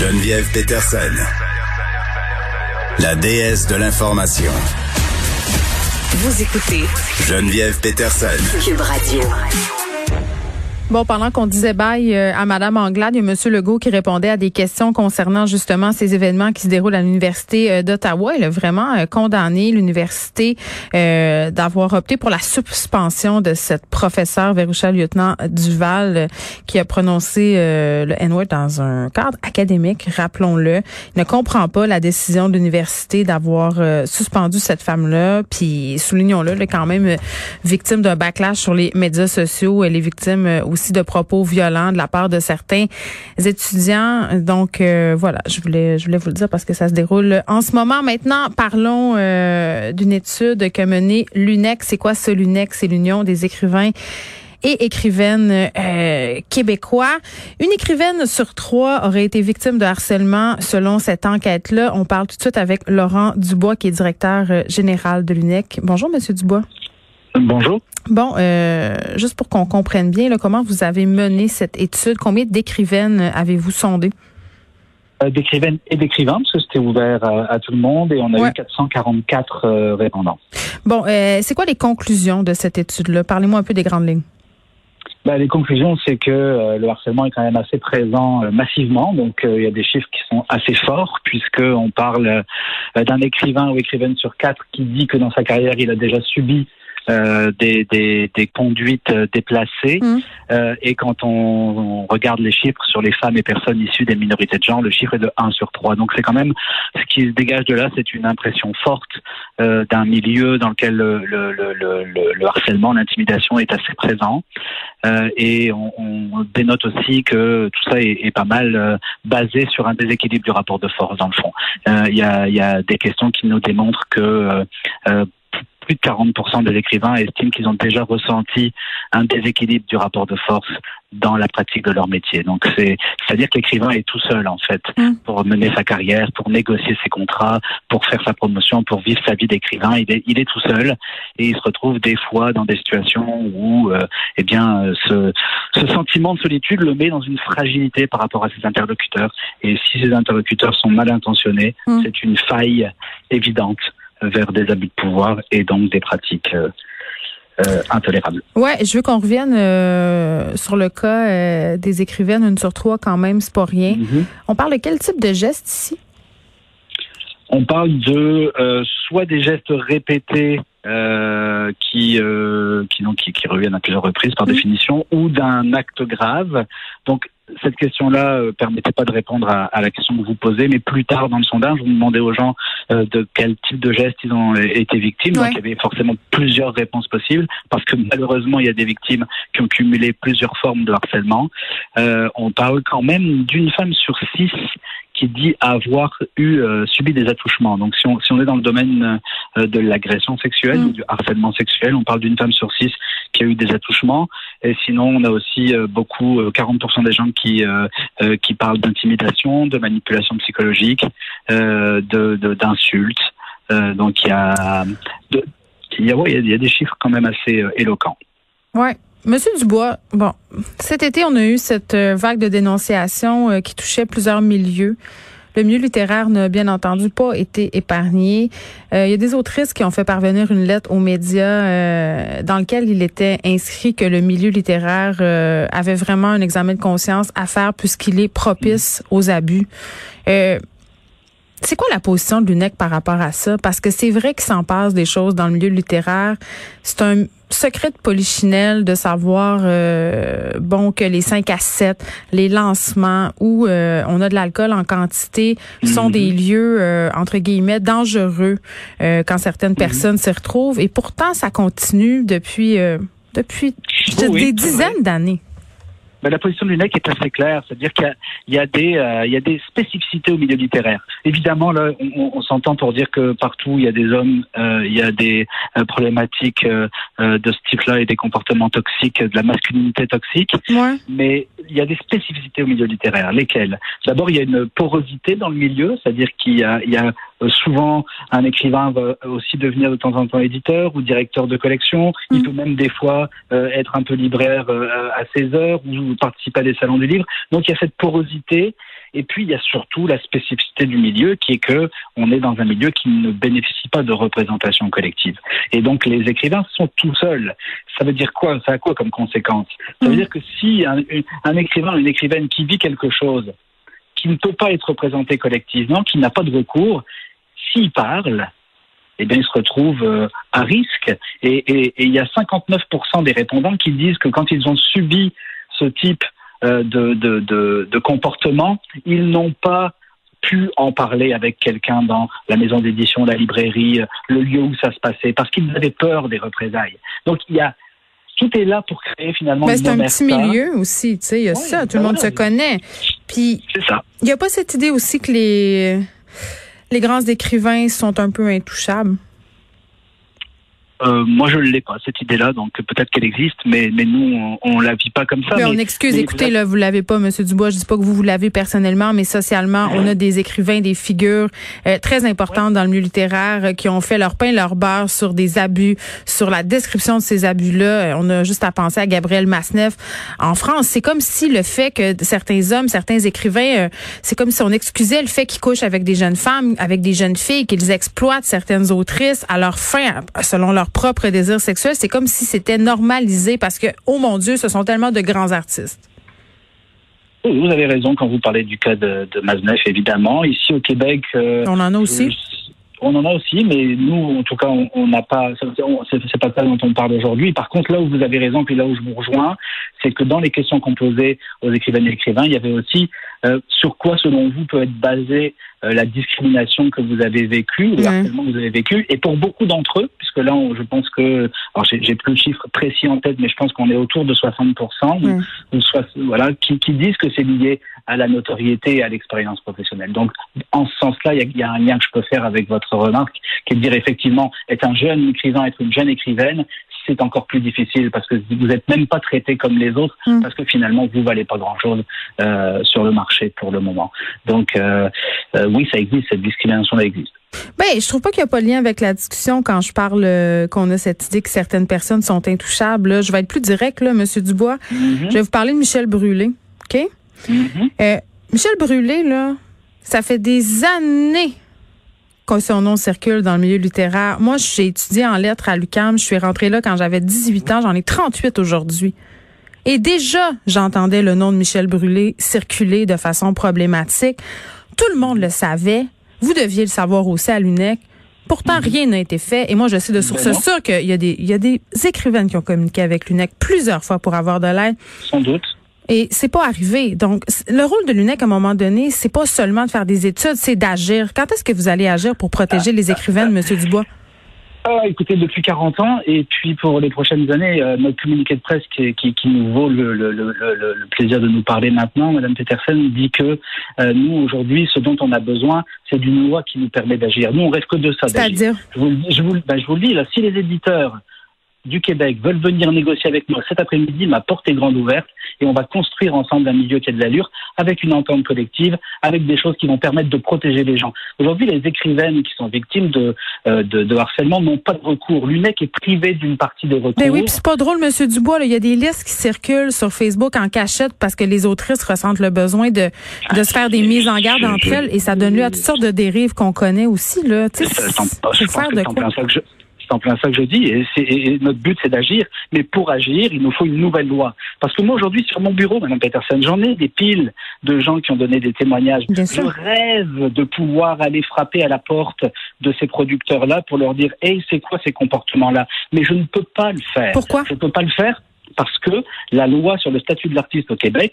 Geneviève Peterson, la déesse de l'information. Vous écoutez Geneviève Peterson. Cube Radio. Bon, pendant qu'on disait bye euh, à Madame Anglade, il y a Monsieur Legault qui répondait à des questions concernant justement ces événements qui se déroulent à l'université euh, d'Ottawa. Il a vraiment euh, condamné l'université d'avoir opté pour la suspension de cette professeure Verusha lieutenant Duval qui a prononcé le N-word dans un cadre académique, rappelons-le. Il ne comprend pas la décision de l'université d'avoir suspendu cette femme-là, puis soulignons-le, elle est quand même victime d'un backlash sur les médias sociaux. Elle est victime aussi de propos violents de la part de certains étudiants. Donc euh, voilà, je voulais je voulais vous le dire parce que ça se déroule en ce moment. Maintenant, parlons euh, d'une étude qu'a menée l'UNEX. C'est quoi ce l'UNEX C'est l'Union des écrivains et écrivaines euh, québécois. Une écrivaine sur trois aurait été victime de harcèlement selon cette enquête-là. On parle tout de suite avec Laurent Dubois, qui est directeur général de l'UNEC. Bonjour, Monsieur Dubois. Bonjour. Bon, euh, juste pour qu'on comprenne bien, là, comment vous avez mené cette étude, combien d'écrivaines avez-vous sondé? Euh, d'écrivaines et d'écrivains, parce que c'était ouvert à, tout le monde et on a eu 444 euh, répondants. Bon, c'est quoi les conclusions de cette étude-là? Parlez-moi un peu des grandes lignes. Ben, les conclusions, c'est que le harcèlement est quand même assez présent massivement. Donc, il y a des chiffres qui sont assez forts, puisqu'on parle d'un écrivain ou écrivaine sur quatre qui dit que dans sa carrière, il a déjà subi euh, des, des, des, conduites euh, déplacées. Mmh. Euh, et quand on, regarde les chiffres sur les femmes et personnes issues des minorités de genre, le chiffre est de 1 sur 3. Donc c'est quand même ce qui se dégage de là, c'est une impression forte euh, d'un milieu dans lequel le, le, le, le harcèlement, l'intimidation est assez présent. Euh, et on, on, dénote aussi que tout ça est, est pas mal basé sur un déséquilibre du rapport de force dans le fond. Il y, a, y, a, des questions qui nous démontrent que plus de 40% des écrivains estiment qu'ils ont déjà ressenti un déséquilibre du rapport de force dans la pratique de leur métier. Donc c'est c'est-à-dire que l'écrivain est tout seul en fait mm. pour mener sa carrière, pour négocier ses contrats, pour faire sa promotion, pour vivre sa vie d'écrivain. Il est il est tout seul et il se retrouve des fois dans des situations où euh, eh bien ce ce sentiment de solitude le met dans une fragilité par rapport à ses interlocuteurs et si ces interlocuteurs sont mal intentionnés, mm. c'est une faille évidente vers des abus de pouvoir et donc des pratiques euh, euh, intolérables. Ouais, je veux qu'on revienne euh, sur le cas des écrivaines, une sur trois quand même, c'est pas rien. Mm-hmm. On parle de quel type de gestes ici? On parle de soit des gestes répétés qui, qui, donc, qui, qui, reviennent à plusieurs reprises par mm. définition, ou d'un acte grave. Donc cette question-là euh, permettait pas de répondre à, la question que vous posez, mais plus tard dans le sondage, vous demandez aux gens euh, de quel type de geste ils ont été victimes. Donc il y avait forcément plusieurs réponses possibles, parce que malheureusement il y a des victimes qui ont cumulé plusieurs formes de harcèlement. Euh, on parle quand même d'une femme sur six qui dit avoir eu euh, subi des attouchements. Donc si on, si on est dans le domaine euh, de l'agression sexuelle mm. ou du harcèlement sexuel, on parle d'une femme sur six qui a eu des attouchements. Et sinon, on a aussi euh, beaucoup, 40% des gens qui qui parlent d'intimidation, de manipulation psychologique, de d'insultes. donc il y a, il y a, ouais, il y a des chiffres quand même assez éloquents. Ouais. Monsieur Dubois, bon, cet été, on a eu cette euh, vague de dénonciation euh, qui touchait plusieurs milieux. Le milieu littéraire n'a bien entendu pas été épargné. Euh, il y a des autrices qui ont fait parvenir une lettre aux médias dans lequel il était inscrit que le milieu littéraire avait vraiment un examen de conscience à faire puisqu'il est propice aux abus. C'est quoi la position de l'UNEC par rapport à ça? Parce que c'est vrai qu'il s'en passe des choses dans le milieu littéraire. C'est un secret de polichinelle de savoir euh, bon que les 5 à 7, les lancements où euh, on a de l'alcool en quantité sont des lieux euh, entre guillemets dangereux quand certaines mhm. personnes s'y retrouvent et pourtant ça continue depuis depuis des dizaines d'années. Ben, la position de l'UNEC est assez claire, c'est-à-dire qu'il y y, euh, y a des spécificités au milieu littéraire. Évidemment, là, on, on s'entend pour dire que partout il y a des hommes, euh, il y a des euh, problématiques euh, euh, de ce type-là et des comportements toxiques, de la masculinité toxique. Ouais. Mais il y a des spécificités au milieu littéraire. Lesquelles? D'abord, il y a une porosité dans le milieu, c'est-à-dire qu'il y a, il y a souvent un écrivain va aussi devenir de temps en temps éditeur ou directeur de collection. Il Mm. peut même des fois euh, être un peu libraire euh, à ses heures ou participer à des salons du livre. Donc il y a cette porosité. Et puis il y a surtout la spécificité du milieu qui est que on est dans un milieu qui ne bénéficie pas de représentation collective. Et donc les écrivains sont tout seuls. Ça veut dire quoi? Ça a quoi comme conséquence? Ça veut Mhm. dire que si un, un écrivain, une écrivaine qui vit quelque chose, qui ne peut pas être représenté collectivement, qui n'a pas de recours, s'il parle, eh bien, il se retrouve euh, à risque. Et, et- et il y a 59% des répondants qui disent que quand ils ont subi ce type euh, de, de, de, de comportement, ils n'ont pas pu en parler avec quelqu'un dans la maison d'édition, la librairie, euh, le lieu où ça se passait, parce qu'ils avaient peur des représailles. Donc, il y a tout est là pour créer finalement Ben, c'est un petit milieu aussi, tu sais, il y a ça, tout le monde voilà. se connaît. Puis C'est ça. il n'y a pas cette idée aussi que les les grands écrivains sont un peu intouchables. Euh, moi, je ne l'ai pas, cette idée-là, donc peut-être qu'elle existe, mais, mais nous, on ne la vit pas comme ça. Mais mais- on excuse, mais écoutez, vous là, vous l'avez pas, Monsieur Dubois. Je dis pas que vous vous l'avez personnellement, mais socialement, on a des écrivains, des figures euh, très importantes dans le milieu littéraire euh, qui ont fait leur pain, leur beurre sur des abus, sur la description de ces abus-là. Euh, On a juste à penser à Gabriel Masneff en France. C'est comme si le fait que certains hommes, certains écrivains, euh, c'est comme si on excusait le fait qu'ils couchent avec des jeunes femmes, avec des jeunes filles, qu'ils exploitent certaines autrices à leur fin, selon leur propre désir sexuel. C'est comme si c'était normalisé parce que, oh mon Dieu, ce sont tellement de grands artistes. Oui, Vous avez raison quand vous parlez du cas de, de évidemment. Ici au Québec, euh, On en a aussi. on en a aussi, mais nous, en tout cas, on n'a pas. c'est pas ça dont on parle aujourd'hui. Par contre, là où vous avez raison, puis là où je vous rejoins, c'est que dans les questions qu'on posait aux écrivaines et écrivains, il y avait aussi euh, sur quoi, selon vous, peut être basée euh, la discrimination que vous avez vécue, ou le harcèlement que vous avez vécu. Et pour beaucoup d'entre eux, puisque là, on- je pense que, alors j'ai plus le chiffre précis en tête, mais je pense qu'on est autour de 60%, ou- soit, voilà, qui, qui disent que c'est lié à la notoriété et à l'expérience professionnelle. Donc, en ce sens-là, il y y a un lien que je peux faire avec votre remarque, qui est de dire effectivement, être un jeune écrivain, être une jeune écrivaine, c'est encore plus difficile parce que vous n'êtes même pas traité comme les autres, Mm. parce que finalement, vous valez pas grand-chose euh, sur le marché pour le moment. Donc, euh, euh, oui, ça existe, cette discrimination-là existe. Ben, je trouve pas qu'il y a pas de lien avec la discussion quand je parle euh, qu'on a cette idée que certaines personnes sont intouchables. là. Je vais être plus direct, là, Monsieur Dubois. Je vais vous parler de Michel Brûlé. OK? Mhm. Euh, Michel Brûlé, là, ça fait des années que son nom circule dans le milieu littéraire. Moi, j'ai étudié en lettres à l'UQAM. Je suis rentrée là quand j'avais 18 ans. J'en ai 38 aujourd'hui. Et déjà, j'entendais le nom de Michel Brûlé circuler de façon problématique. Tout le monde le savait. Vous deviez le savoir aussi à l'UNEC. Pourtant, rien n'a été fait. Et moi, je sais de source Ben sûre qu'il y a des, il y a des écrivaines qui ont communiqué avec l'UNEC plusieurs fois pour avoir de l'aide. Sans doute. Et c'est pas arrivé. Donc, le rôle de l'UNEC, à un moment donné, c'est pas seulement de faire des études, c'est d'agir. Quand est-ce que vous allez agir pour protéger les écrivaines, Monsieur Dubois? Ah, écoutez, depuis 40 ans, et puis pour les prochaines années, euh, notre communiqué de presse qui, qui, qui nous vaut le, le, le, le, le plaisir de nous parler maintenant, Madame Petersen dit que euh, nous, aujourd'hui, ce dont on a besoin, c'est d'une loi qui nous permet d'agir. Nous, on rêve que de ça. C'est-à-dire? Je vous, je, ben, je vous le dis, là, si les éditeurs du Québec veulent venir négocier avec moi cet après-midi, ma porte est grande ouverte et on va construire ensemble un milieu qui a de l'allure avec une entente collective, avec des choses qui vont permettre de protéger les gens. Aujourd'hui, les écrivaines qui sont victimes de, euh, de, de harcèlement n'ont pas de recours. L'UNEC est privé d'une partie des recours. Ben oui, puis c'est pas drôle, Monsieur Dubois. là. Il y a des listes qui circulent sur Facebook en cachette parce que les autrices ressentent le besoin de, de se faire des mises en garde entre elles et ça donne lieu à toutes sortes de dérives qu'on connaît aussi. Là. Tu sais, en- plein ça que je- dis. Et, notre but, c'est d'agir. Mais pour agir, il nous faut une nouvelle loi. Parce que moi, aujourd'hui, sur mon bureau, Madame Peterson, j'en ai des piles de gens qui ont donné des témoignages. Bien je sûr. rêve de pouvoir aller frapper à la porte de ces producteurs-là pour leur dire, hey, c'est quoi ces comportements-là? Mais je ne peux pas le faire. Pourquoi? Je ne peux pas le faire parce que la loi sur le statut de l'artiste au Québec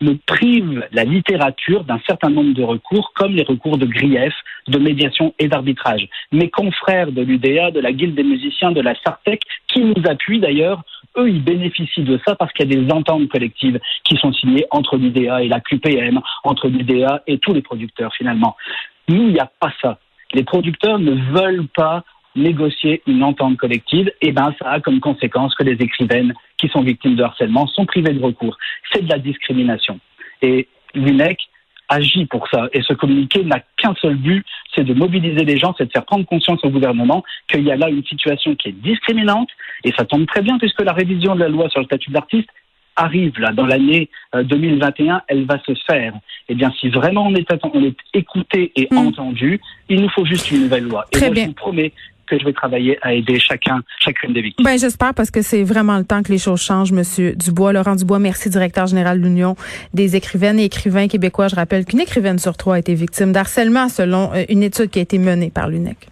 me prive la littérature d'un certain nombre de recours, comme les recours de grief, de médiation et d'arbitrage. Mes confrères de l'UDA, de la Guilde des musiciens, de la Sartec, qui nous appuient d'ailleurs, eux, ils bénéficient de ça parce qu'il y a des ententes collectives qui sont signées entre l'IDEA et la QPM, entre l'IDEA et tous les producteurs finalement. Nous, il n'y a pas ça. Les producteurs ne veulent pas négocier une entente collective, et ben ça a comme conséquence que les écrivaines qui sont victimes de harcèlement sont privées de recours. C'est de la discrimination. Et l'UNEC agit pour ça. Et ce communiqué n'a qu'un seul but, c'est de mobiliser les gens, c'est de faire prendre conscience au gouvernement qu'il y a là une situation qui est discriminante, et ça tombe très bien puisque la révision de la loi sur le statut d'artiste arrive là dans l'année 2021, euh, elle va se faire. Eh bien, si vraiment on est, on est écouté et hmm. entendu, il nous faut juste une nouvelle loi. Très et bien. je vous promets que je vais travailler à aider chacun, chacune des victimes. Ben, j'espère parce que c'est vraiment le temps que les choses changent, Monsieur Dubois. Laurent Dubois, merci, directeur général de l'Union des écrivaines et écrivains québécois. Je rappelle qu'une écrivaine sur trois a été victime d'harcèlement selon euh, une étude qui a été menée par l'UNEC.